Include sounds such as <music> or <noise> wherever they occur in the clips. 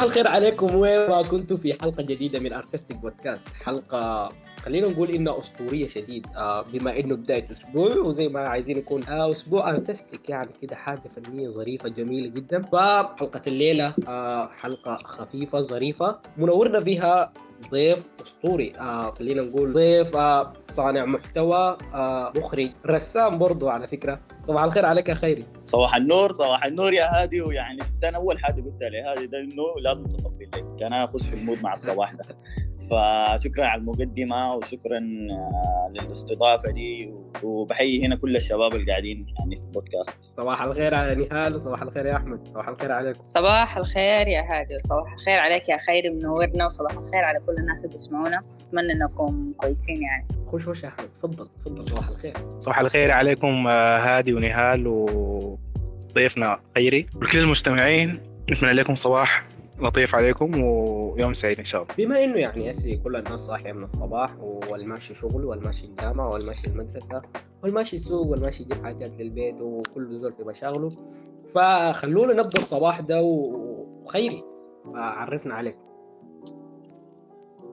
الخير عليكم. وين ما كنتوا في حلقة جديدة من ارتستيك بودكاست حلقة خلينا نقول إنها أسطورية شديد آه بما إنه بداية أسبوع وزي ما عايزين يكون آه أسبوع ارتستيك يعني كده حاجة فنية ظريفة جميلة جدا. فحلقة الليلة آه حلقة خفيفة ظريفة منورنا فيها ضيف أسطوري. آه خلينا نقول ضيف آه صانع محتوى آه مخرج رسام برضو على فكرة. صباح الخير عليك يا خيري. صباح النور صباح النور يا هادي. ويعني ده أول حاجة قلتها لي هادي ده إنه لازم تطبل لي. كان انا أخش في المود مع الصباح ده. فشكرا على المقدمة وشكرا آه، للاستضافة دي وبحيي هنا كل الشباب اللي قاعدين يعني في البودكاست. صباح الخير على نهال وصباح الخير يا أحمد صباح الخير عليكم. صباح الخير يا هادي وصباح الخير عليك يا خيري منورنا وصباح الخير على كل الناس اللي بيسمعونا. أتمنى إنكم كويسين يعني. خش خش يا أحمد تفضل تفضل صباح الخير. صباح الخير عليكم آه، هادي ونهال وضيفنا خيري. وكل المستمعين نتمنى لكم صباح لطيف عليكم ويوم سعيد إن شاء الله. بما إنه يعني هسه كل الناس صاحيه من الصباح والماشي شغل والماشي الجامعة والماشي المدرسة والماشي السوق والماشي يجيب حاجات للبيت وكل زول في مشاغله فخلونا نبدأ الصباح ده وخيري. عرفنا عليك.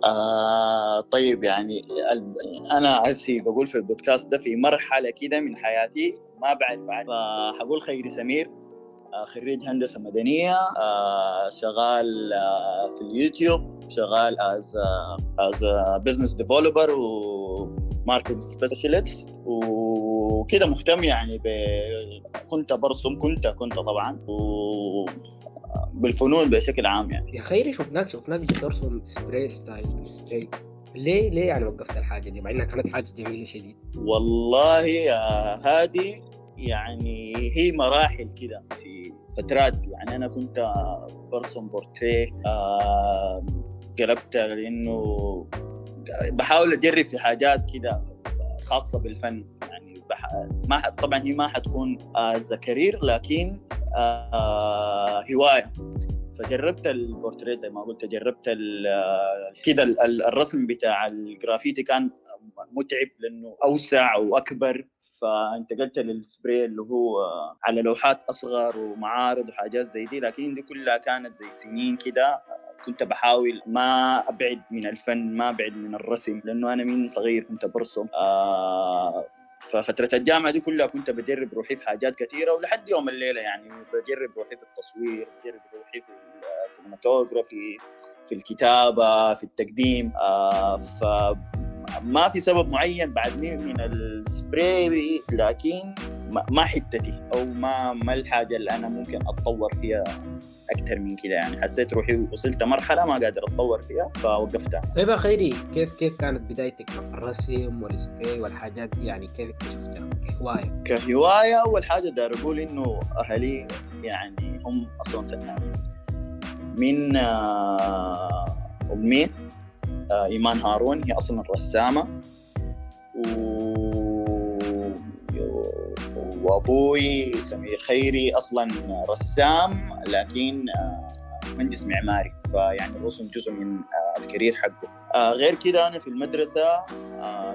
آه طيب يعني أنا هسي بقول في البودكاست ده في مرحلة كده من حياتي ما بعرف عنها. فحقول خيري سمير. خريج هندسة مدنية آه، شغال آه، في اليوتيوب شغال as as business developer و market specialist وكده مهتم يعني ب... كنت برسم كنت كنت طبعا و بالفنون بشكل عام يعني. يا خيري شفناك شفناك بترسم spray style spray ليه ليه يعني وقفت الحاجة دي مع إنها كانت حاجة جميلة شديد؟ والله يا هادي يعني هي مراحل كده في فترات يعني أنا كنت برسم بورتريه آه قلبت لأنه بحاول اجرب في حاجات كده خاصة بالفن يعني. ما طبعا هي ما حتكون as career لكن آه هواية فجربت البورتريه زي ما قلت جربت كده الرسم بتاع الجرافيتي كان متعب لأنه أوسع وأكبر. فانتقلت للسبراي اللي هو على لوحات أصغر ومعارض وحاجات زي دي. لكن دي كلها كانت زي سنين كده كنت بحاول ما أبعد من الفن ما أبعد من الرسم. لأنه أنا من صغير كنت برسم آه ففترة الجامعة دي كلها كنت بجرب روحي في حاجات كثيرة ولحد يوم الليلة يعني بجرب روحي في التصوير بجرب روحي في السينماتوجرافي في الكتابة في التقديم آه ف ما في سبب معين بعدني من السبراي لكن ما حتتي أو ما ما الحاجة اللي أنا ممكن أتطور فيها. أكثر من كده يعني. حسيت روحي وصلت مرحلة ما قادر أتطور فيها فوقفتها. طيب يا خيري كيف كيف كانت بدايتك مع الرسم والسبراي والحاجات دي؟ يعني كيف اكتشفتها كهواية؟ كهواية أول حاجة دار أقول إنه أهلي يعني هم أصلا فنانين. من آه، أمي آه، إيمان هارون هي أصلا رسامة. و وابوي سمير خيري أصلا رسام لكن آه، مهندس معماري. فيعني الرسم جزء من آه، الكارير حقه. آه، غير كده أنا في المدرسة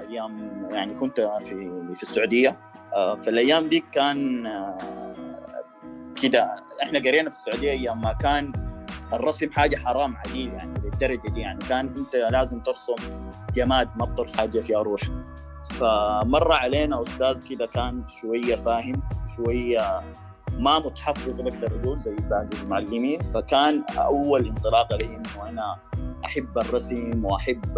أيام يعني كنت في في السعودية. في الأيام دي كان كده. إحنا قرينا في السعودية أيام ما كان الرسم حاجة حرام عديل يعني للدرجة دي يعني. كان أنت لازم ترسم جماد ما بترسم حاجة فيها روح. فمر علينا أستاذ كده كان شوية فاهم شوية ما متحفظ بقدر أقول زي باقي المعلمين فكان أول انطلاقة لي إنه أنا أحب الرسم وأحب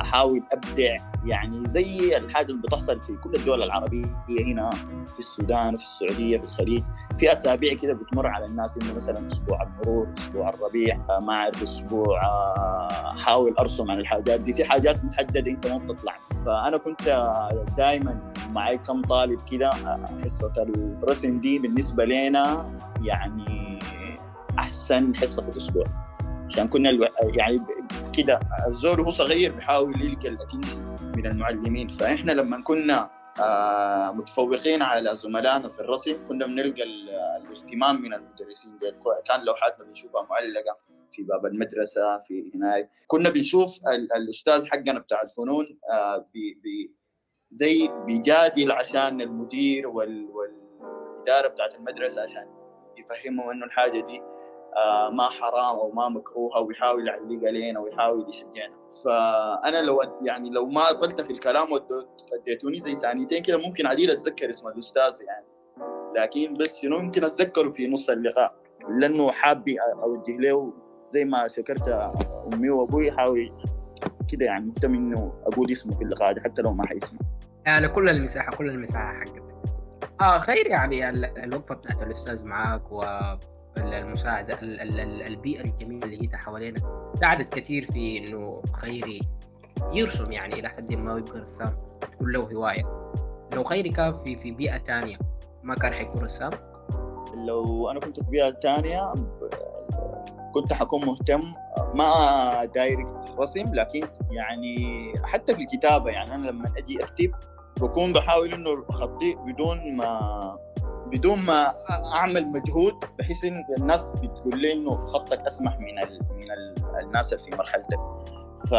أحاول أبدع. يعني زي الحاجة اللي بتحصل في كل الدول العربية هنا في السودان في السعودية في الخليج. في أسابيع كده بتمر على الناس إنه مثلا أسبوع المرور أسبوع الربيع ما أعرف أسبوع أحاول أرسم عن الحاجات دي. في حاجات محددة أنت ما بتطلع. فأنا كنت دائما معي كم طالب كده حصة الرسم دي بالنسبة لنا يعني أحسن حصة في الأسبوع. عشان كنا ألو... يعني كده الزول وهو صغير بيحاول يلقى ال attention من المعلمين. فإحنا لما كنا آه متفوقين على زملائنا في الرسم كنا بنلقى الاهتمام من المدرسين كان لوحاتنا بنشوفها معلقة في باب المدرسة في هناك. كنا بنشوف الأستاذ حقنا بتاع الفنون آه بي بي زي بيجادل عشان المدير وال والإدارة بتاعت المدرسة عشان يفهمهم إنه الحاجة دي ما حرام أو ما مكروهه ويحاول يعلق علينا ويحاول يشجعنا. فأنا لو يعني لو ما قلت في الكلام أديتوني زي ثانيتين كده ممكن عديل أتذكر اسم الأستاذ يعني. لكن بس شنو؟ يمكن أتذكره في نص اللقاء. لأنه حابي أوجه له زي ما شكرت أمي وأبوي حاول كده يعني مهتم إنه أقول اسمه في اللقاء حتى لو ما حيسمع. يعني كل المساحة كل المساحة حقتك. آه خير يعني الوقفة بتاعت الأستاذ معاك والمساعده البيئة الجميلة اللي هي حوالينا. ساعدت كثير في إنه خيري يرسم يعني إلى حد ما ويبقى رسام تكون له هواية. لو خيري كان في في بيئة ثانية ما كان حيكون رسام؟ لو أنا كنت في بيئة ثانية كنت حكون مهتم. ما دايركت رسم لكن يعني حتى في الكتابة يعني أنا لما أجي أكتب بكون بحاول إنه خطي بدون ما بدون ما أعمل مجهود بحيث إن الناس بتقول لي إنه خطك أسمح من ال من ال الناس اللي في مرحلتك. ف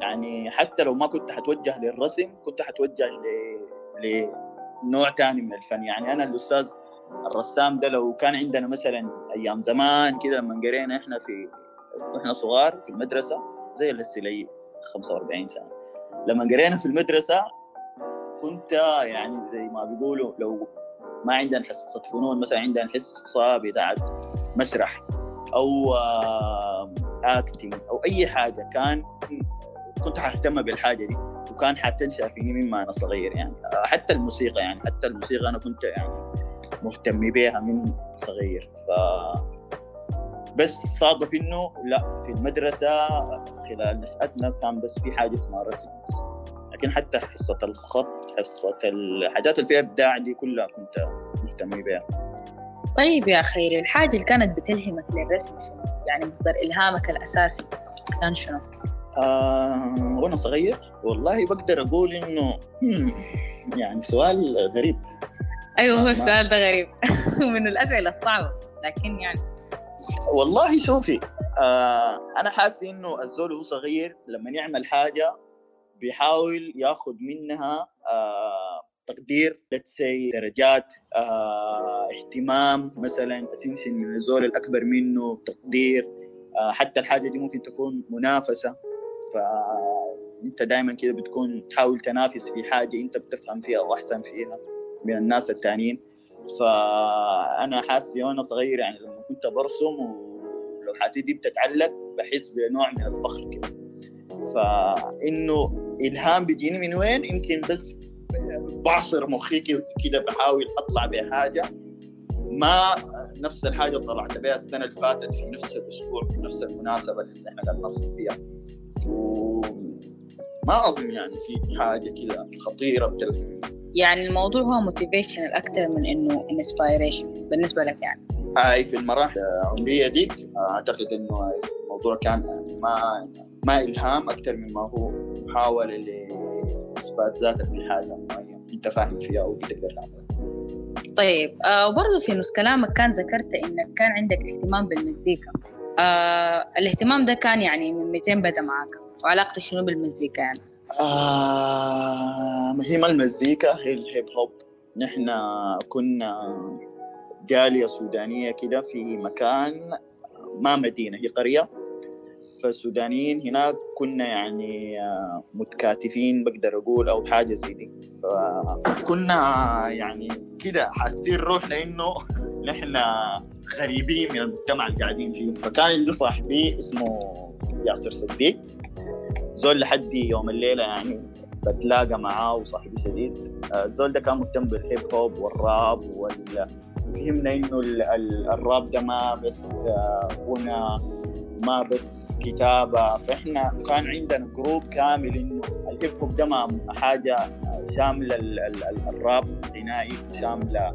يعني حتى لو ما كنت حتوجه للرسم كنت حتوجه ل لنوع ثاني من الفن. يعني أنا الأستاذ الرسام ده لو كان عندنا مثلا أيام زمان كده لما قرينا إحنا في وإحنا صغار في المدرسة زي السلي 45 سنة. لما قرينا في المدرسة كنت يعني زي ما بيقولوا لو ما عندنا حصه فنون مثلا عندنا حصه بتاعت مسرح أو اكتنج أو أي حاجة. كان كنت حاهتم بالحاجة دي وكان حتنشا فيني مما أنا صغير يعني. حتى الموسيقى يعني حتى الموسيقى أنا كنت يعني مهتم بيها من صغير. ف بس صادف إنه لا في المدرسة خلال نشأتنا كان بس في حاجة اسمها رسم. لكن حتى حصة الخط حصة الحاجات اللي فيها إبداع دي كلها كنت مهتم بها طيب يا خيري الحاجة اللي كانت بتلهمك للرسم شنو؟ يعني مصدر إلهامك الأساسي كان شنو؟ آه وأنا صغير والله بقدر أقول إنه يعني سؤال غريب أيوه هو السؤال ده غريب <laughs> من الأسئلة الصعبة لكن يعني والله شوفي آه أنا حاسس إنه الزول هو صغير لما يعمل حاجة بيحاول ياخذ منها آه تقدير زي درجات آه اهتمام مثلا. attention من الزول الأكبر منه تقدير آه حتى الحاجة دي ممكن تكون منافسة. فانت دائما كده بتكون تحاول تنافس في حاجة أنت بتفهم فيها واحسن فيها من الناس التانيين. فانا حاسس وأنا صغير يعني لما كنت برسم ولوحاتي دي بتتعلق بحس بنوع من الفخر كده. فإنه إلهام بيجيني من وين؟ يمكن بس بعصر مخي كده بحاول أطلع بحاجه ما نفس الحاجة طلعت بها السنة اللي فاتت في نفس الأسبوع في نفس المناسبة اللي إحنا قاعدين نرسم فيها. وما أظن يعني في حاجة كده خطيرة بتلهم يعني الموضوع هو motivation أكثر من إنه inspiration بالنسبة لك يعني. هاي في المراحل العمرية ديك أعتقد إنه الموضوع كان ما ما إلهام أكثر مما هو محاولة لإثبات ذاتك في حاجة معينة. أنت فاهم فيها أو بتقدر تعملها. طيب آه وبرضه في نص كلامك كان ذكرت انك كان عندك اهتمام بالمزيكا. آه الاهتمام ده كان يعني من 200 بدأ معاك؟ وعلاقتك شنو بالمزيكا يعني؟ آه هي ما المزيكا هي الهيب هوب. نحن كنا جالية سودانية كده في مكان ما مدينة هي قرية. فالسودانيين هناك كنا يعني متكاتفين بقدر أقول أو حاجة زي دي. فكنا يعني كده حاسين روحنا إنه <laughs> نحن غريبين من المجتمع اللي قاعدين فيه. فكان عندي صاحبي اسمه ياسر صديق. زول لحد يوم الليلة يعني بتلاقى معاه وصاحبي شديد. الزول ده كان مهتم بال hip hop والراب وال فهمنا إنه الراب ده ما بس غنى ما بس كتابة فإحنا كان عندنا جروب كامل إنه ال hip hop ده ما حاجة شاملة الراب غنائي وشاملة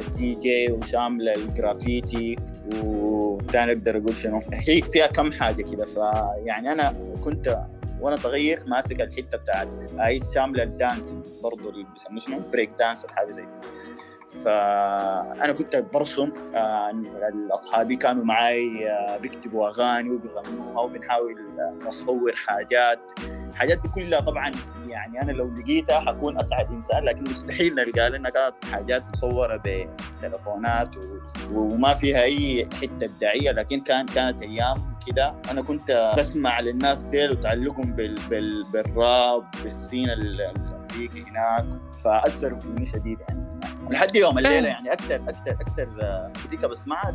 الدي جي وشاملة الجرافيتي وتاني أقدر أقول شنو؟ هي فيها كم حاجة كده فيعني أنا كنت وأنا صغير ماسك الحتة بتاعت هاي شاملة ال dance برضه اللي بيسموه شنو؟ break dance ولا حاجة زي دي فأنا كنت برسم اصحابي كانوا معي بيكتبوا أغاني وبيغنوها وبنحاول نصور حاجات الحاجات دي كلها طبعا يعني أنا لو لقيتها حكون أسعد إنسان لكن مستحيل نلقى لنا كانت حاجات مصورة بتلفونات. وما فيها أي حتة إبداعية لكن كان كانت أيام كده أنا كنت بسمع للناس ديل وتعلقهم بال... بال... بالراب بال scene الامريكي هناك فأثروا فيني شديد يعني. لحد يوم الليلة يعني أكثر أكثر أكثر مزيكا بسمعها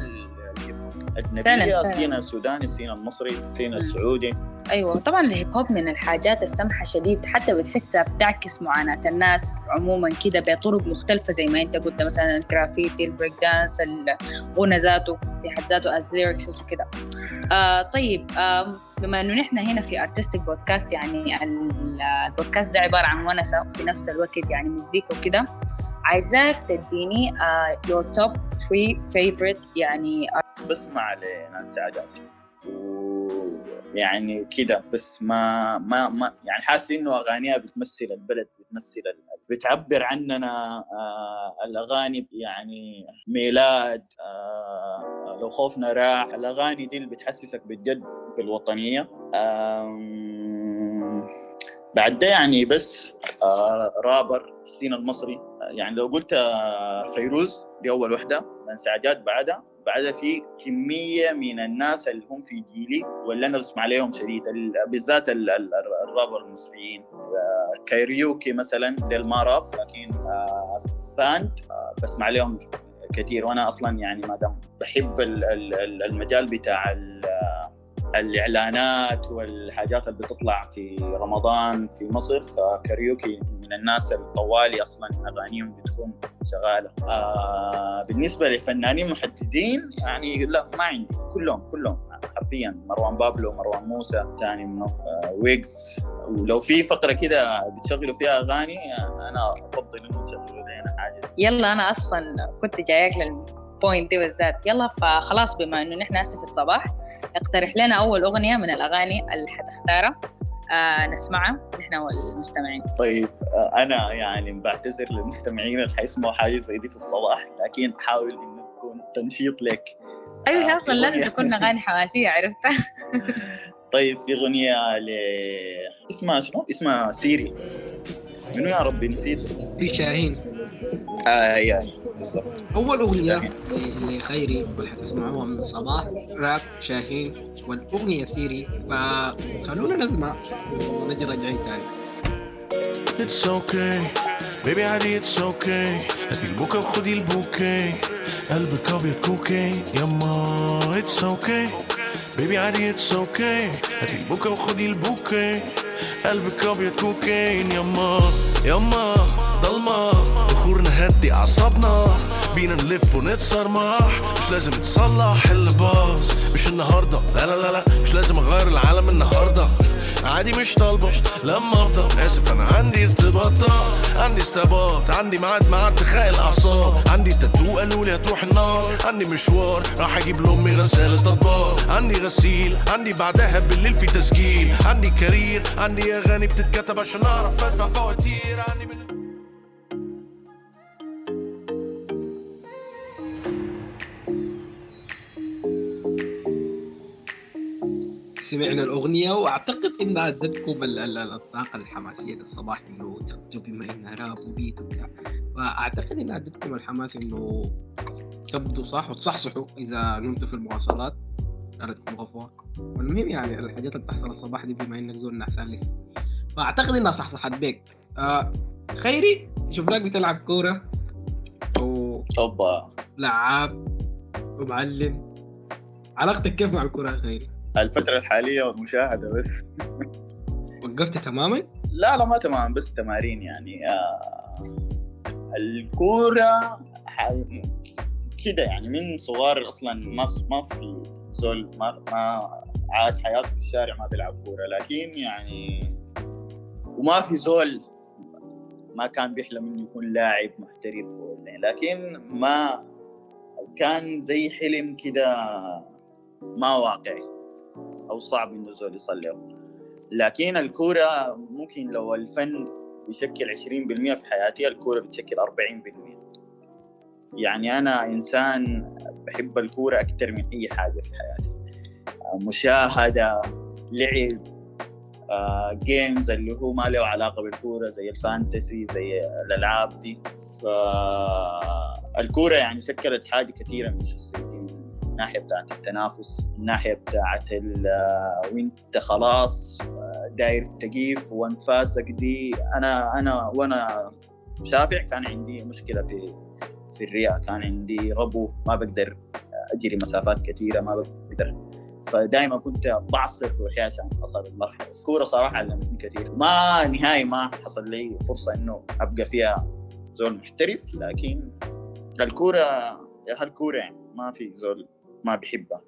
أجنبية. ال scene السوداني ال scene المصري ال scene السعودي أيوه طبعا الهيب هوب من الحاجات السمحة شديد حتى بتحسها بتعكس معاناة الناس عموما كده بطرق مختلفة زي ما أنت قلت مثلا الجرافيتي ال break dance الغنى ذاته في حد ذاته as lyrics وكده. آه طيب آه بما إنه نحن هنا في ارتستيك بودكاست يعني البودكاست ده عبارة عن ونسة وفي نفس الوقت يعني مزيكا وكده عايزاك تديني uh, your top three بسمع لنانسي عجاج. يعني كده بس ما ما ما يعني حاسس إنه أغانيها بتمثل البلد بتمثل بتعبر عننا آه الأغاني يعني ميلاد آه لو خوفنا راح. الأغاني دي اللي بتحسسك بالجد بالوطنية. بعد ده يعني بس آه rapper ال scene المصري. يعني لو قلت فيروز دي أول وحدة نانسي عجاج بعدها. بعدها في كمية من الناس اللي هم في جيلي واللي أنا بسمع عليهم شديد بالذات ال rappers المصريين. كايريوكي مثلا ديل ما راب لكن band بسمع عليهم كثير وأنا أصلا يعني ما دام بحب المجال بتاع الإعلانات والحاجات اللي بتطلع في رمضان في مصر فكاريوكي من الناس الطوالي أصلا أغانيهم بتكون شغالة. آه بالنسبة لفنانين محددين يعني لا ما عندي. كلهم كلهم. حرفيا مروان بابلو مروان موسى ثاني منه آه ويجز. ولو في فقرة كده بتشغلوا فيها أغاني أنا أفضل إنه تشغلوا لنا حاجة. يلا أنا أصلا كنت جايك لل point دي بالذات. يلا فخلاص بما إنه نحن في الصباح اقترح لنا أول أغنية من الأغاني اللي حتختارها. آه نسمعها نحن والمستمعين. طيب آه أنا يعني بعتذر للمستمعين اللي حيسمعوا حاجة زي دي في الصباح لكن حاول إنه تكون تنشيط لك. أيوة آه أصلا لازم تكون أغاني حماسية عرفتها <laughs> طيب في أغنية ل اسمها شنو؟ اسمها سيري. منو يا ربي؟ نسيته؟ في شاهين. آه يعني بالضبط. أول أغنية لخيري واللي حتسمعوها من الصباح راب شاهين والأغنية سيري فخلونا نسمع ونجي راجعين تاني. It's okay. baby عادي it's okay. هاتي البوكا وخدي البوكي. قلبك أبيض كوكي. يما it's okay. baby عادي it's okay. هاتي البوكا وخدي البوكي. قلبك أبيض كوكي يما يما ضلمة. نهدي أعصابنا. بينا نلف ونتصرمح مش لازم تصلح اللي باظ مش النهارده. لا لا لا لا. مش لازم أغير العالم النهارده. عادي مش طالبة. لما افضل آسف أنا عندي ارتباطات عندي استباط عندي ميعاد مع ارتخاء الأعصاب. عندي تاتو قالوا لي هتروح النار. عندي مشوار. راح أجيب لأمي غسالة أطباق. عندي غسيل. عندي بعدها بالليل في تسجيل. عندي كارير. عندي أغاني بتتكتب عشان أعرف أدفع فواتير. عندي من... سمعنا الأغنية وأعتقد إنها أدتكم الطاقة الحماسية للصباح إنه تخرجوا بما إنها راب وبيت وبتاع. فأعتقد إنها أدتكم الحماس إنه تبدوا صح وتصحصحوا إذا نمتوا في المواصلات. كانت مغفوة والمهم يعني الحاجات اللي بتحصل الصباح دي بما إنك زول نعسان لسه. فأعتقد إنها صحصحت بيك. آه خيري شفناك بتلعب كورة. و لعاب ومعلم. علاقتك كيف مع الكورة يا خيري؟ الفترة الحالية والمشاهدة بس وقفت تماما؟ لا لا ما تمام بس تمارين يعني آه الكورة كده يعني من صغار أصلا ما ما في زول ما ما عاش حياته في الشارع ما بيلعب كورة لكن يعني وما في زول ما كان بيحلم إنه يكون لاعب محترف لكن ما كان زي حلم كده ما واقعي أو صعب انه الزول يصل له لكن الكورة ممكن لو الفن بيشكل 20% في حياتي الكورة بتشكل 40% يعني أنا إنسان بحب الكورة أكثر من أي حاجة في حياتي. مشاهدة لعب games اللي هو ما له علاقة بالكورة زي ال fantasy زي الألعاب دي. فالكوره يعني شكلت حاجة كثيرة من شخصيتي. الناحية بتاعت التنافس الناحية بتاعت ال- وانت خلاص داير تقيف وانفاسك دي. أنا أنا وأنا شافع كان عندي مشكلة في في الرئه كان عندي ربو ما بقدر أجري مسافات كثيرة ما بقدر. فدائما كنت بعصر روحي عشان أصل المرحله الكورة صراحة علمتني كثير. ما نهائي ما حصل لي فرصة إنه أبقى فيها زول محترف لكن الكوره يا هالكورة يعني ما في زول ما بيحبها.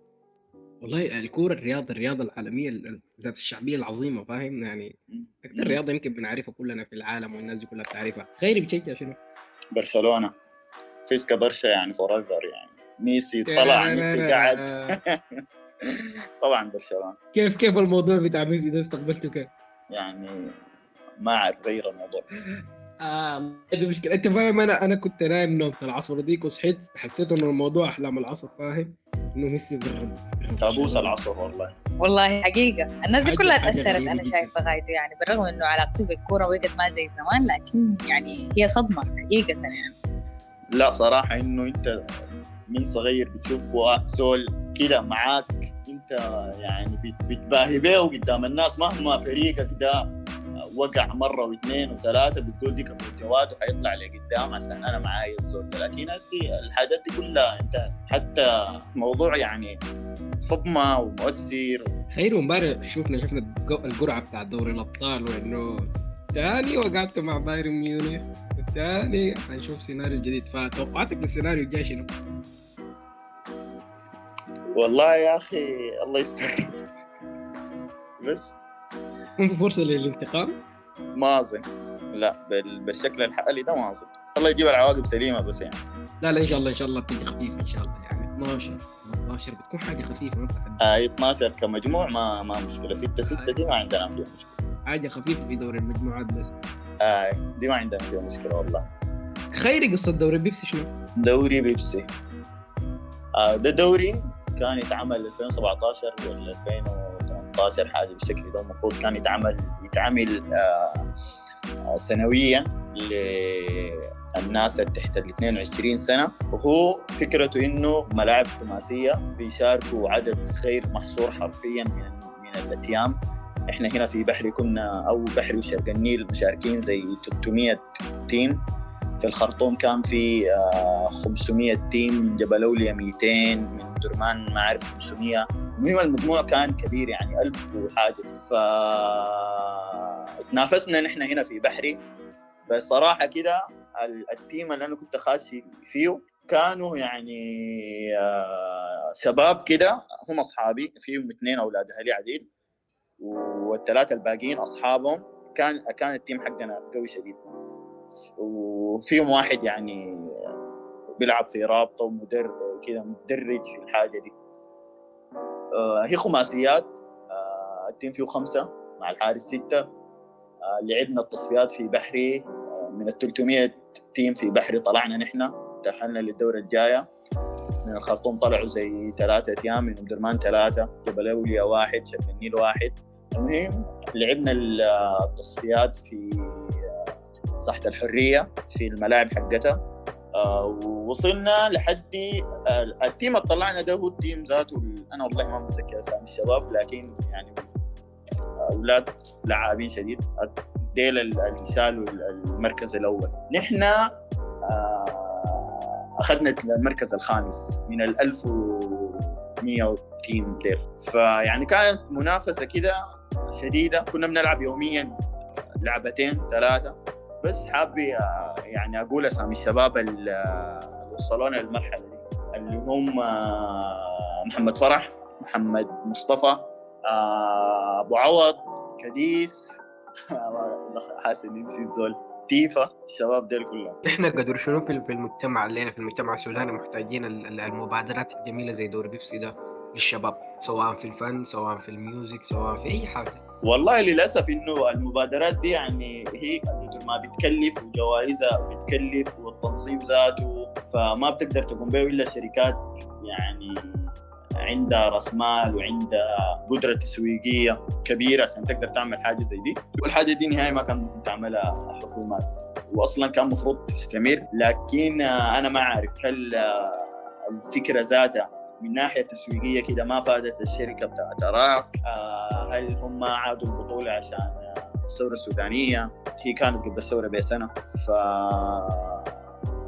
والله الكورة الرياضة الرياضة العالمية ال- ذات الشعبية العظيمة فاهم؟ يعني أكثر رياضة يمكن بنعرفها كلنا في العالم والناس دي كلها بتعرفها. خيري بتشجع شنو؟ برشلونة. Visca برشا يعني forever يعني. ميسي طلع ميسي قعد. <laughs> طبعا برشلونة. كيف كيف الموضوع بتاع ميسي ده؟ استقبلته كيف؟ يعني ما أعرف غير الموضوع. <laughs> آه دي مشكلة. أنت فاهم أنا أنا كنت نايم نومة العصر ديك وصحيت حسيت إنه الموضوع أحلام العصر فاهم؟ إنه ميسي بيغرب كابوس العصر والله. والله حقيقة. الناس دي كلها أنا جداً. شايفة غايته يعني بالرغم إنه علاقته بالكورة وقت ما زي زمان لكن يعني هي صدمة حقيقة يعني. لا صراحة إنه أنت من صغير بتشوف زول كده معاك أنت يعني بت- بتباهي بيه قدام الناس مهما فريقك ده وقع مرة واثنين وثلاثة بتقول دي كمستويات وحيطلع لقدام عشان أنا معايا الزول ده. لكن هسي الحاجات دي كلها انتهت. حتى موضوع يعني صدمة ومؤثر خير وامبارح شفنا شفنا القرعة بتاع دوري الأبطال وإنه تاني وقعت مع بايرن ميونخ والتاني حنشوف سيناريو جديد. فتوقعاتك للسيناريو الجاي شنو؟ والله يا أخي الله يستر. بس فرصة للانتقام؟ ما أظن. لا بال- بالشكل الحالي ده ما أظن. الله يجيب العواقب سليمة بس يعني. لا لا إن شاء الله إن شاء الله بتيجي خفيفة إن شاء الله يعني. 12 12 بتكون حاجة خفيفة ما بتحدد آه 12 كمجموع ما ما مشكلة. 6 6 دي ما عندنا فيها مشكلة. حاجة خفيفة في دوري المجموعات بس. آه دي ما عندنا فيها مشكلة والله. خيري قصة دوري بيبسي شنو؟ دوري بيبسي. آه ده دوري كان يتعمل 2017 ولا 2018 حاجة بالشكل ده المفروض كان يتعمل يتعمل آه آه سنويا للناس اللي تحت ال 22 سنة. وهو فكرته إنه ملاعب خماسيه بيشاركوا عدد غير محصور حرفيا من من الأتيام. إحنا هنا في بحري كنا أو بحري وشرق النيل مشاركين زي 300 تيم. في الخرطوم كان في آه، 500 تيم من جبل اوليا 200 من درمان ما أعرف 500 المهم المجموع كان كبير يعني 1000 وحاجة. ف تنافسنا نحن هنا في بحري. بصراحة كده ال- ال team اللي أنا كنت خاشي فيه كانوا يعني آه، شباب كده هم أصحابي فيهم اثنين أولاد أهلي عديل والثلاثة الباقيين أصحابهم. كان كان ال team حقنا قوي شديد. وفيهم واحد يعني بيلعب في رابطة ومدرب كده مدرج في الحاجة دي. آه، هي خماسيات آه، ال team فيه خمسة مع الحارس ستة. آه، لعبنا التصفيات في بحري آه، من ال 300 team في بحري طلعنا نحن تأهلنا للدورة الجاية. من الخرطوم طلعوا زي ثلاثة أيام أم درمان ثلاثة جبل أولياء واحد. شرق النيل واحد المهم لعبنا التصفيات في آه، ساحة الحرية في الملاعب حقتها. آه، ووصلنا لحد ال team اللي طلعنا ده هو ال team ذاته أنا والله ما متذكر أسامي الشباب لكن يعني أولاد لعابين شديد ديل ال- اللي شالوا ال- المركز الأول. نحن آه، أخذنا المركز الخامس من ال 1100 team ديل. فيعني كانت منافسة كده شديدة. كنا بنلعب يوميا لعبتين ثلاثة. بس حابي آه، يعني أقول أسامي الشباب وصلونا للمرحله دي. اللي هم آه، محمد فرح محمد مصطفى آه، أبو عوض كديس حاسس إني نسيت زول. تيفا الشباب ديل كلهم. إحنا قدر شنو في المجتمع اللي في المجتمع السوداني محتاجين ال- ال- المبادرات الجميلة زي دور بيبسي ده للشباب سواء في الفن سواء في ال music سواء في أي حاجة. والله للأسف إنه المبادرات دي يعني هي ما بتكلف وجوائزها بتكلف والتنظيم ذاته فما بتقدر تقوم به إلا شركات يعني عندها رأس مال وعندها قدرة تسويقية كبيرة عشان تقدر تعمل حاجة زي دي. والحاجة دي نهائي ما كان ممكن تعملها حكومات. واصلا كان المفروض تستمر. لكن أنا ما أعرف هل الفكرة ذاتها من ناحية تسويقية كده ما فادت الشركة بتاعت اراك هل هم عادوا البطولة عشان الثورة السودانية؟ هي كانت قبل الثورة بسنه ف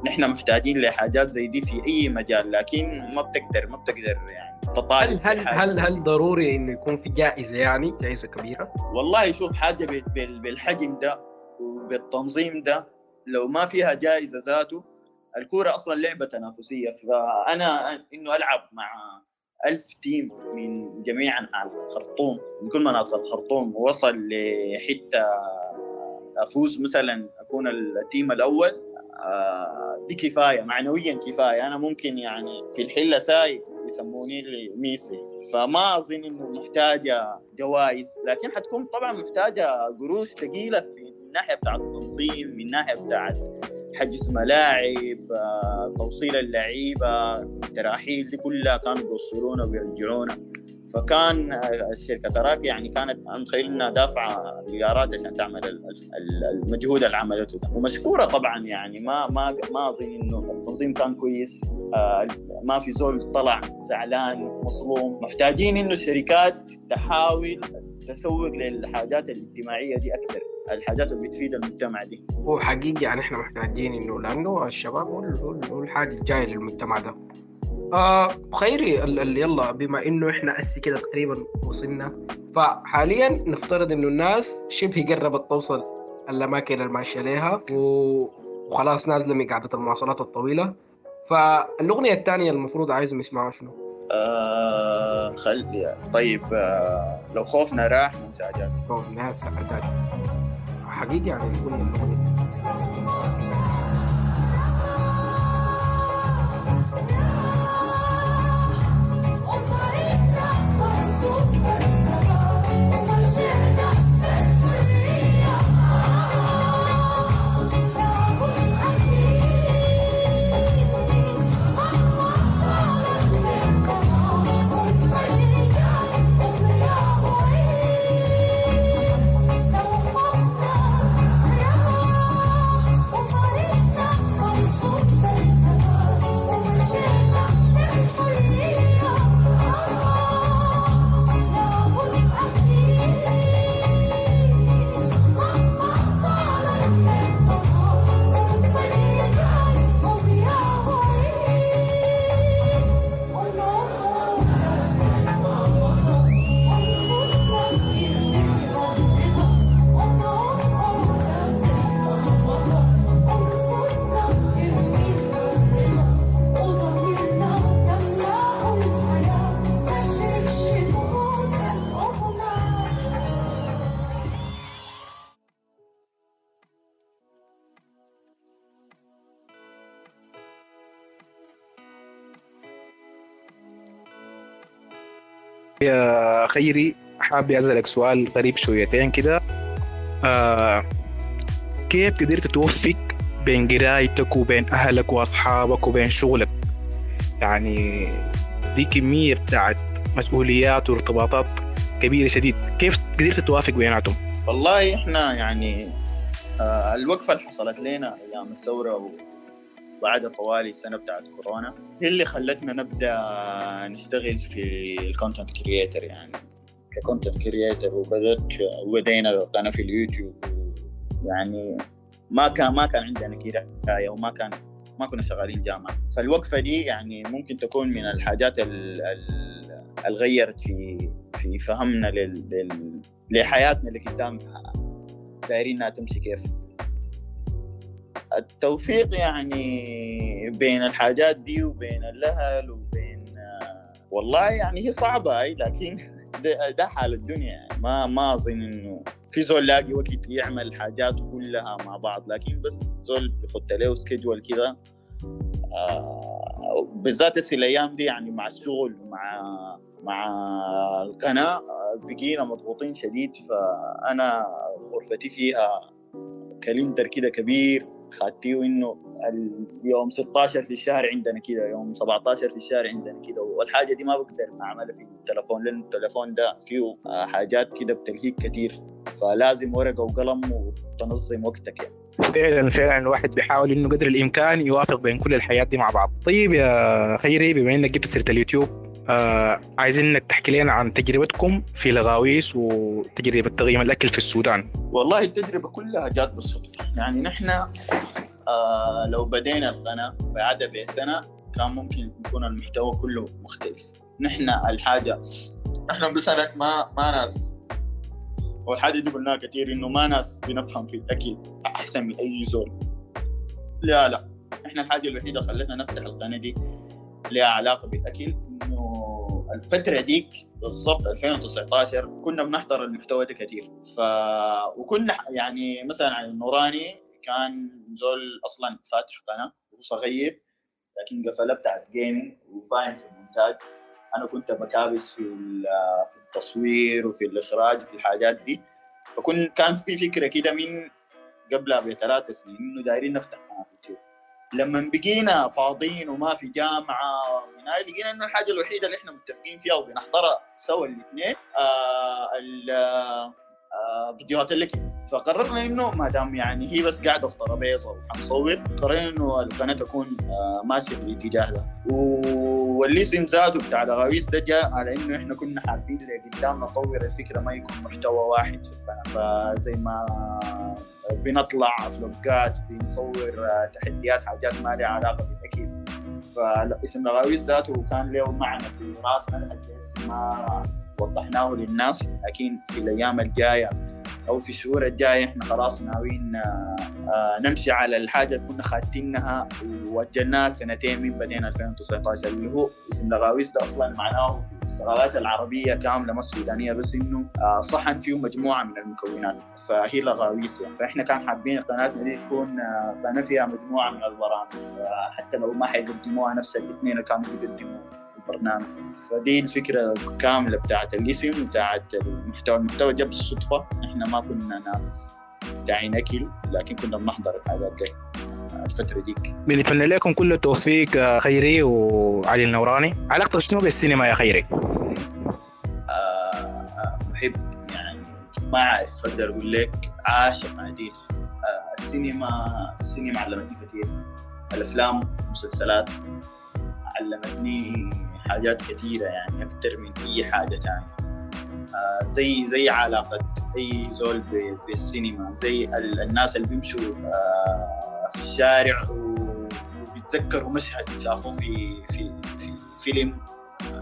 نحن محتاجين لحاجات زي دي في أي مجال لكن ما بتقدر ما بتقدر يعني تطالب هل هل هل, هل ضروري انه يكون في جائزة يعني جائزة كبيرة؟ والله شوف حاجة بالحجم ده وبالتنظيم ده لو ما فيها جائزة ذاته الكورة أصلا لعبة تنافسية فأنا إنه ألعب مع ألف team من جميع أنحاء الخرطوم من كل مناطق الخرطوم ووصل لحتة أفوز مثلا أكون ال team الأول. آه، دي كفاية معنويا كفاية. أنا ممكن يعني في الحلة ساي يسموني ميسي. فما أظن إنه محتاجة جوائز. لكن حتكون طبعا محتاجة قروش ثقيلة في الناحية بتاعت التنظيم من الناحية بتاعت حجز ملاعب آه، توصيل اللعيبة التراحيل دي كلها كانوا بيوصلونا ويرجعونا فكان الشركة تراك يعني كانت متخيل إنها دافعة مليارات عشان تعمل المجهود اللي عملته ده. ومشكورة طبعا يعني ما ما ما أظن إنه التنظيم كان كويس. آه، ما في زول طلع زعلان مظلوم محتاجين إنه الشركات تحاول تسوق للحاجات الاجتماعية دي أكثر الحاجات اللي بتفيد المجتمع دي. هو حقيقي يعني إحنا محتاجين إنه لأنه الشباب هو الحاجة الجاية للمجتمع ده. آه خيري اللي يلا بما إنه إحنا أسي كده تقريبا وصلنا فحاليا نفترض إنه الناس شبه قربت توصل الأماكن اللي ماشيه عليها وخلاص نازلة من قاعدة المواصلات الطويلة. فالأغنية الثانية المفروض عايزهم يسمعوها شنو؟ آه خل طيب آه لو خوفنا راح من سعادات خوفنا سعادات حقيقي يعني الاغنيه الاغنيه يا خيري حابب أسألك سؤال غريب شويتين كده. آه كيف قدرت توفق بين قرايتك وبين أهلك وأصحابك وبين شغلك؟ يعني دي كمية بتاعت مسؤوليات وارتباطات كبيرة شديد. كيف قدرت توافق بيناتهم؟ والله إحنا يعني آه الوقفة اللي حصلت لنا أيام الثورة بعد طوالي السنة بتاعت كورونا هي اللي خلتنا نبدأ نشتغل في ال content creator يعني. ك content creator وبدأت وبدينا قناه في اليوتيوب. يعني ما كان ما كان عندنا قرايه وما كان ما كنا شغالين جامعة. فالوقفة دي يعني ممكن تكون من الحاجات اللي غيرت في في فهمنا لل... لحياتنا اللي قدام دايرين إنها تمشي كيف. التوفيق يعني بين الحاجات دي وبين الأهل وبين والله يعني هي صعبة اي لكن <laughs> ده, ده حال الدنيا يعني. ما ما أظن إنه في زول لاقي وقت يعمل حاجاته كلها مع بعض لكن بس زول بيخط له سكيدول كده آه بالذات في الأيام دي يعني مع الشغل مع مع القناة بقينا مضغوطين شديد فأنا غرفتي فيها كالندر كده كبير. خدتيه إنه يوم 16 في الشهر عندنا كده يوم 17 في الشهر عندنا كده والحاجة دي ما بقدر أعملها في التلفون لأن التلفون ده فيه حاجات كده بتلهيك كثير فلازم ورقة وقلم وتنظم وقتك يعني. فعلا فعلا الواحد بيحاول إنه قدر الإمكان يوافق بين كل الحياة دي مع بعض. طيب يا خيري بما إنك جبت سيرة اليوتيوب آه عايزين انك تحكي لنا عن تجربتكم في لغاويس وتجربة تقييم الأكل في السودان. والله التجربة كلها جات بالصدفة. يعني نحن آه لو بدينا القناه بعدها بسنه كان ممكن يكون المحتوى كله مختلف. نحن الحاجة إحنا مثلا ما ما ناس والحاجة دي قلناها كثير إنه ما ناس بنفهم في الأكل أحسن من أي زول. لا لا. إحنا الحاجة الوحيدة اللي خلتنا نفتح القناة دي لها علاقة بالأكل إنه الفترة ديك بالضبط 2019 كنا بنحضر المحتوى ده كثير ف وكنا يعني مثلا عن النوراني كان زول أصلا فاتح قناة وصغير لكن قفله بتاعت gaming وفاهم في المونتاج. أنا كنت بكابس في في التصوير وفي الإخراج في الحاجات دي. فكن كان في فكرة كده من قبلها بثلاث سنين إنه دايرين نفتح قناة يوتيوب. لما بقينا فاضيين وما في جامعة هنا لقينا إنه الحاجة الوحيدة اللي إحنا متفقين فيها وبنحضرها سوا الإثنين آه فيديوهات اللك فقررنا إنه ما دام يعني هي بس قاعدة في ترابيزه وحنصور قررنا إنه القناه تكون آه ماشية في الاتجاه ده. والاسم ذاته بتاع الغاويس ده جاء على إنه إحنا كنا حابين لقدام نطور الفكرة ما يكون محتوى واحد في القناه فزي ما بنطلع فلوقات بنصور آه، تحديات حاجات ما لها علاقة بالأكل. فاسم الغاويس ذاته كان له معنى في راسنا لحد ما وضحناه للناس لكن في الأيام الجاية أو في الشهور الجاية إحنا خلاص ناويين آه، آه، نمشي على الحاجة اللي كنا خاتينها ووجلناها سنتين من بدينا 2019 اللي هو اسم لغاويس ده أصلا معناه في الثغرات العربية كاملة ما السودانيه بس إنه آه، صحن فيه مجموعة من المكونات. فهي لغاويس يعني فإحنا كان حابين قناتنا دي تكون قناه فيها مجموعة من البرامج حتى لو ما حيقدموها نفس الاثنين اللي كانوا بيقدموها البرنامج. فدي الفكرة كاملة بتاعت الاسم بتاعت المحتوى. المحتوى جاب بالصدفة إحنا ما كنا ناس بتاعين اكل لكن كنا بنحضر الحاجات دي. الفترة ديك بنتمنى لكم كل التوفيق خيري وعلي النوراني. علاقتك شنو بالسينما يا خيري؟ آه محب يعني ما عارف أقدر أقول لك عاشق عديد آه السينما السينما علمتني كثير. الأفلام المسلسلات. علمتني حاجات كثيره يعني أكثر من اي حاجة ثانية آه زي زي علاقة اي زول بالسينما زي الناس اللي بيمشوا آه في الشارع وبيتذكروا مشهد شافوه في في في فيلم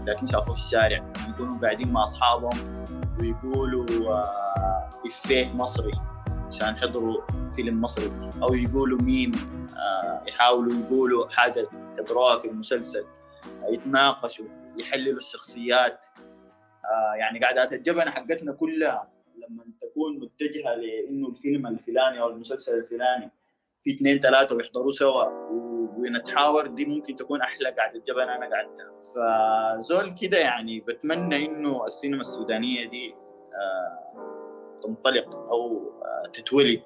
لكن شافوه في الشارع. يكونوا قاعدين مع أصحابهم ويقولوا آه إفيه مصري عشان يحضروا فيلم مصري أو يقولوا ميم آه يحاولوا يقولوا حاجة يحضروها في المسلسل يتناقشوا يحللوا الشخصيات. آه يعني قعدات الجبنة حقتنا كلها لما تكون متجهة لأنه الفيلم الفلاني أو المسلسل الفلاني في اثنين ثلاثة ويحضروا سوا ونتحاور دي ممكن تكون أحلى قعدة جبنة أنا قعدتها. فزول كده يعني بتمنى إنه السينما السودانية دي آه تنطلق أو آه تتولد.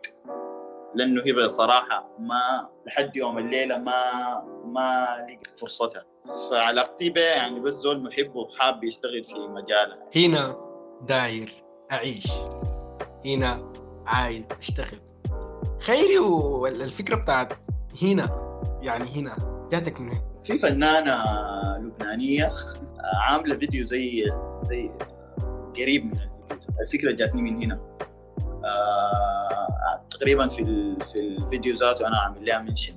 لأنه هي بصراحة ما لحد يوم الليلة ما ما لقيت فرصتها. فعلاقتي بها يعني بس زول محب وحاب يشتغل في مجالها هنا داير أعيش. هنا عايز أشتغل. خيري والفكرة بتاعت هنا يعني هنا جاتك من في فنانة لبنانية عاملة فيديو زي زي قريب من الفيديو الفكرة جاتني من هنا. آه تقريبا في في الفيديو ذاته أنا عامل لها mention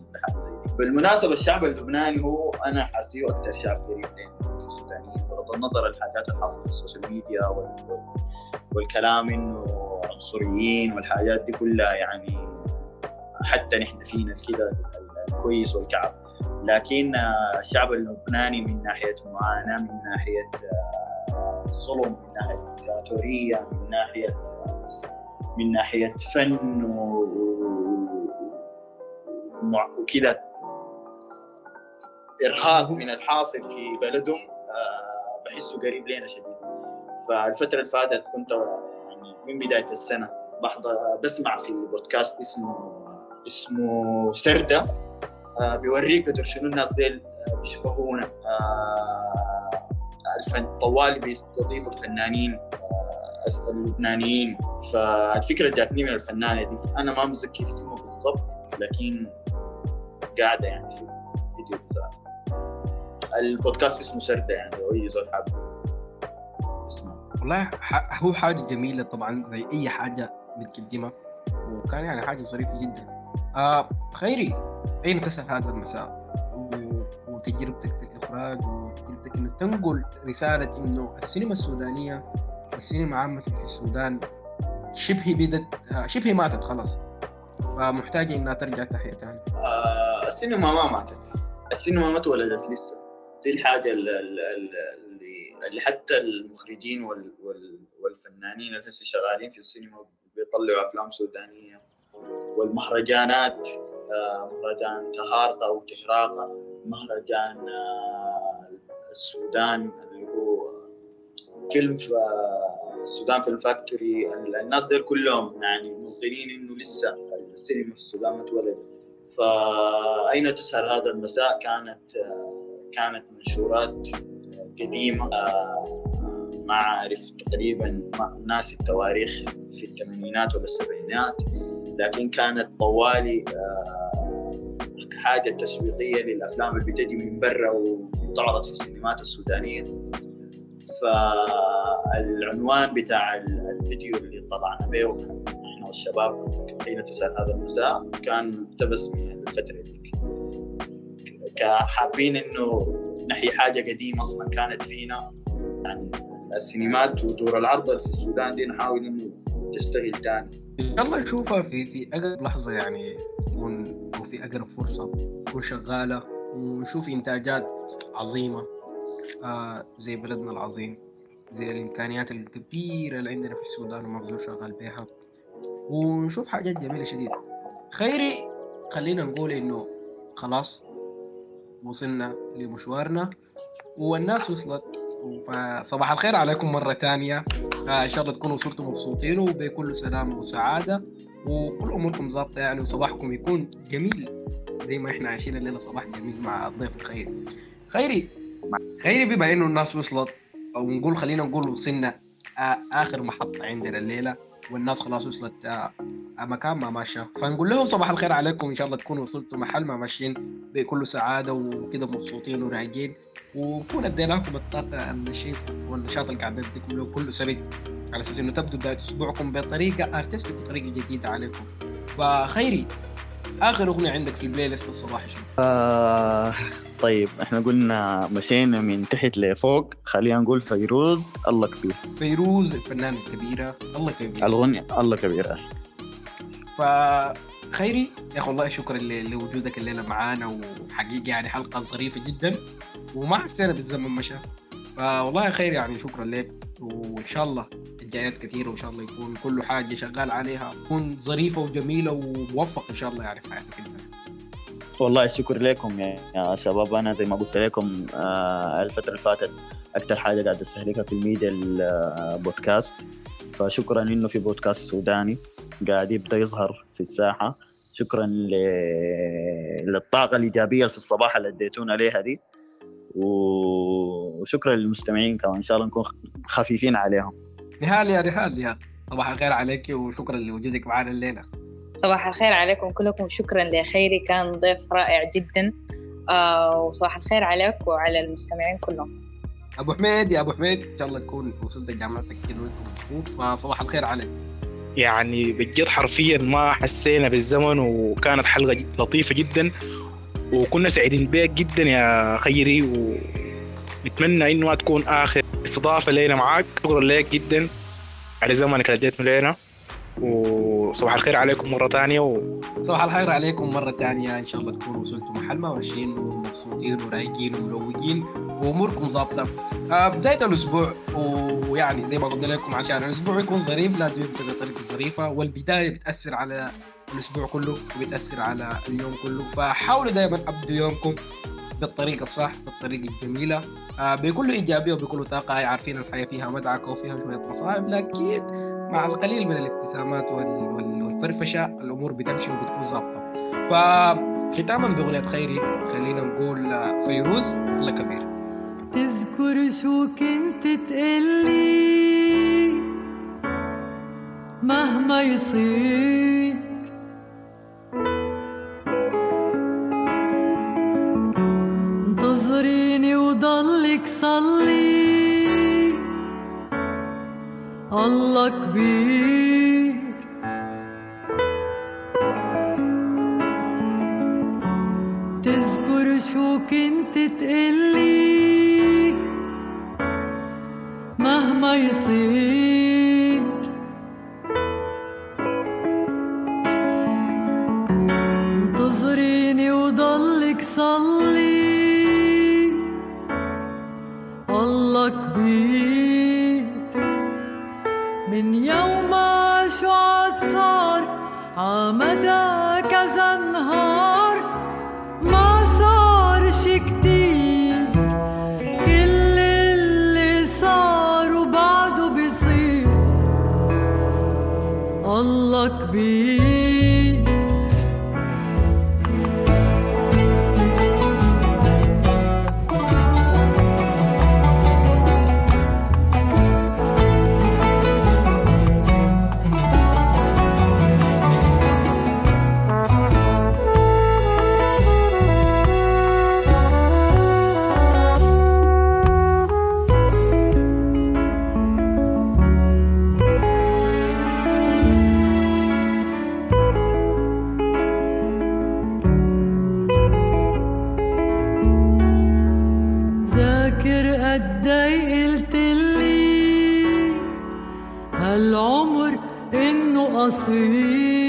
بالمناسبه الشعب اللبناني هو أنا حاسيه أكثر شعب قريب لنا السودانيين بغض النظر الحاجات اللي حصلت في ال social media والكلام انه عنصريين والحاجات دي كلها يعني حتى نحن فينا كده الكويس والكعب لكن الشعب اللبناني من ناحيه معاناه من ناحيه ظلم من ناحيه ديكتاتوريه من ناحيه من ناحيه فن وكذا ارهاب من الحاصل في بلدهم بحسه قريب لنا شديد. فالفترة اللي فاتت كنت يعني من بداية السنة بحضر بسمع في بودكاست اسمه اسمه سردة آه، بيوريك قدر شنو الناس ديل آه، بيشبهونا آه، الفن طوالي بيستضيفوا الفنانين آه، اللبنانيين. فالفكرة جاتني من الفنانة دي. أنا ما متذكر اسمه بالضبط لكن قاعدة يعني في الفيديو بالذات. البودكاست اسمه سردة يعني لو أي زول حاب اسمه والله هو حاجة جميلة طبعا زي أي حاجة بتقدمها وكان يعني حاجة ظريفة جدا. آه خيري أين تسهر هذا المساء؟ وتجربتك في الإخراج وتجربتك إنه تنقل رسالة إنه السينما السودانية والسينما عامة في السودان شبه بدت آه شبه ماتت خلاص. فمحتاجة إنها ترجع تحيا تاني. آه السينما ما ماتت. السينما ما اتولدت لسه. دي الحاجة اللي, اللي, حتى المخرجين وال وال والفنانين اللي شغالين في السينما بيطلعوا أفلام سودانية. والمهرجانات آه مهرجان تهارطة أو تهراقة مهرجان آه السودان اللي هو فيلم السودان فيلم فاكتوري. الناس دول كلهم يعني موقنين إنه لسه السينما في السودان ما اتولدت فأين تسهر هذا المساء؟ كانت آه، كانت منشورات آه، قديمة آه، ما أعرف تقريبا ناسي التواريخ في الثمانينات ولا السبعينات لكن كانت طوالي آه، حاجة تسويقية للأفلام اللي بتجي من برا وبتعرض في السينمات السودانية. فالعنوان بتاع الفيديو اللي طلعنا به إحنا والشباب حين تسأل هذا المساء كان مقتبس من الفترة ديك. كحابين إنه نحيي حاجة قديمة أصلا كانت فينا. يعني السينمات ودور العرض في السودان دي نحاول إنه تشتغل تاني. ان شاء الله نشوفها في في أقرب لحظة يعني تكون أو في أقرب فرصة تكون شغالة ونشوف إنتاجات عظيمة. آه زي بلدنا العظيم زي الإمكانيات الكبيرة اللي عندنا في السودان ومبذول شغال بها ونشوف حاجات جميلة شديد خيري خلينا نقول إنه خلاص وصلنا لمشوارنا والناس وصلت. فصباح الخير عليكم مرة تانية آه إن شاء الله تكونوا وصلتوا مبسوطين وبكل سلام وسعادة. وكل أموركم ظابطة يعني وصباحكم يكون جميل زي ما إحنا عايشين الليلة صباح جميل مع الضيف الخيري خيري خيري بما إنه الناس وصلت أو نقول خلينا نقول وصلنا آه آخر محطة عندنا الليلة والناس خلاص وصلت آه، مكان ما ماشى فنقول لهم صباح الخير عليكم. إن شاء الله تكونوا وصلتوا محل ما ماشيين. بكل سعادة وكده مبسوطين ورايقين. ونكون اديناكم الطاقة النشيط والنشاط اللي قاعدين نديكم له كل سبت على أساس إنه تبدوا بداية أسبوعكم بطريقة ارتستيك وطريقة جديدة عليكم. فخيري آخر أغنية عندك في ال playlist الصباحي شنو؟ آه طيب إحنا قلنا مشينا من تحت لفوق. خلينا نقول فيروز الله كبير. فيروز الفنانة الكبيرة الله كبير. الغنية الله كبير فخيري. يا أخي والله شكرا لوجودك الليلة معانا وحقيقة يعني حلقة ظريفة جدا وما حسينا بالزمن مشى. فوالله يا خير يعني شكرا لك وإن شاء الله الجايات كثيرة وإن شاء الله يكون كل حاجة شغال عليها تكون ظريفة وجميلة وموفق إن شاء الله يعني في حياتك انت والله الشكر لكم يا شباب. أنا زي ما قلت لكم آه، الفترة اللي فاتت أكثر حاجة قاعد أستهلكها في الميديا البودكاست فشكرا إنه في بودكاست سوداني. قاعد يبدأ يظهر في الساحة. شكرا ل... للطاقة الإيجابية اللي في الصباح اللي أديتونا عليها دي. و- وشكرا للمستمعين كمان. إن شاء الله نكون خفيفين عليهم. نهال يا نهال يا. صباح الخير عليك وشكرا لوجودك معنا الليلة. صباح الخير عليكم كلكم. شكرا لخيري كان ضيف رائع جدا. آه وصباح الخير عليك وعلى المستمعين كلهم. أبو حميد يا أبو حميد. إن شاء الله تكون وصلت جامعتك كده وأنت مبسوط. فصباح الخير عليك. يعني بجد حرفيا ما حسينا بالزمن وكانت حلقة لطيفة جدا وكنا سعيدين بيك جدا يا خيري ونتمنى إنه تكون آخر استضافة لنا معاك. شكرا لك جدا على زمنك اللي اديته لنا وصباح الخير عليكم مرة ثانية و... صباح الخير عليكم مرة تانية إن شاء الله تكونوا وصلتوا محل ما ماشيين ومبسوطين ورايقين ومروقين وأموركم ظابطة. آه بداية الأسبوع ويعني زي ما قلت لكم عشان الأسبوع يكون ظريف لازم يبدأ بطريقة ظريفة والبداية بتأثر على الأسبوع كله وبتأثر على اليوم كله. فحاولوا دائما أبدوا يومكم بالطريقة الصح بالطريقة الجميلة. آه بكل إيجابية وبكل طاقة هاي عارفين الحياة فيها مدعكة وفيها شوية مصاعب لكن مع القليل من الابتسامات وال- وال- والفرفشة الأمور بتمشي وبتكون ظابطة. فختاما بأغنية خيري خلينا نقول آه، فيروز الله كبير. تذكر شو كنت تقلي مهما يصير. وضلك صلي الله كبير تذكر شو كنت تقلي مهما يصير ذاكر قدي قلتلي هالعمر انه قصير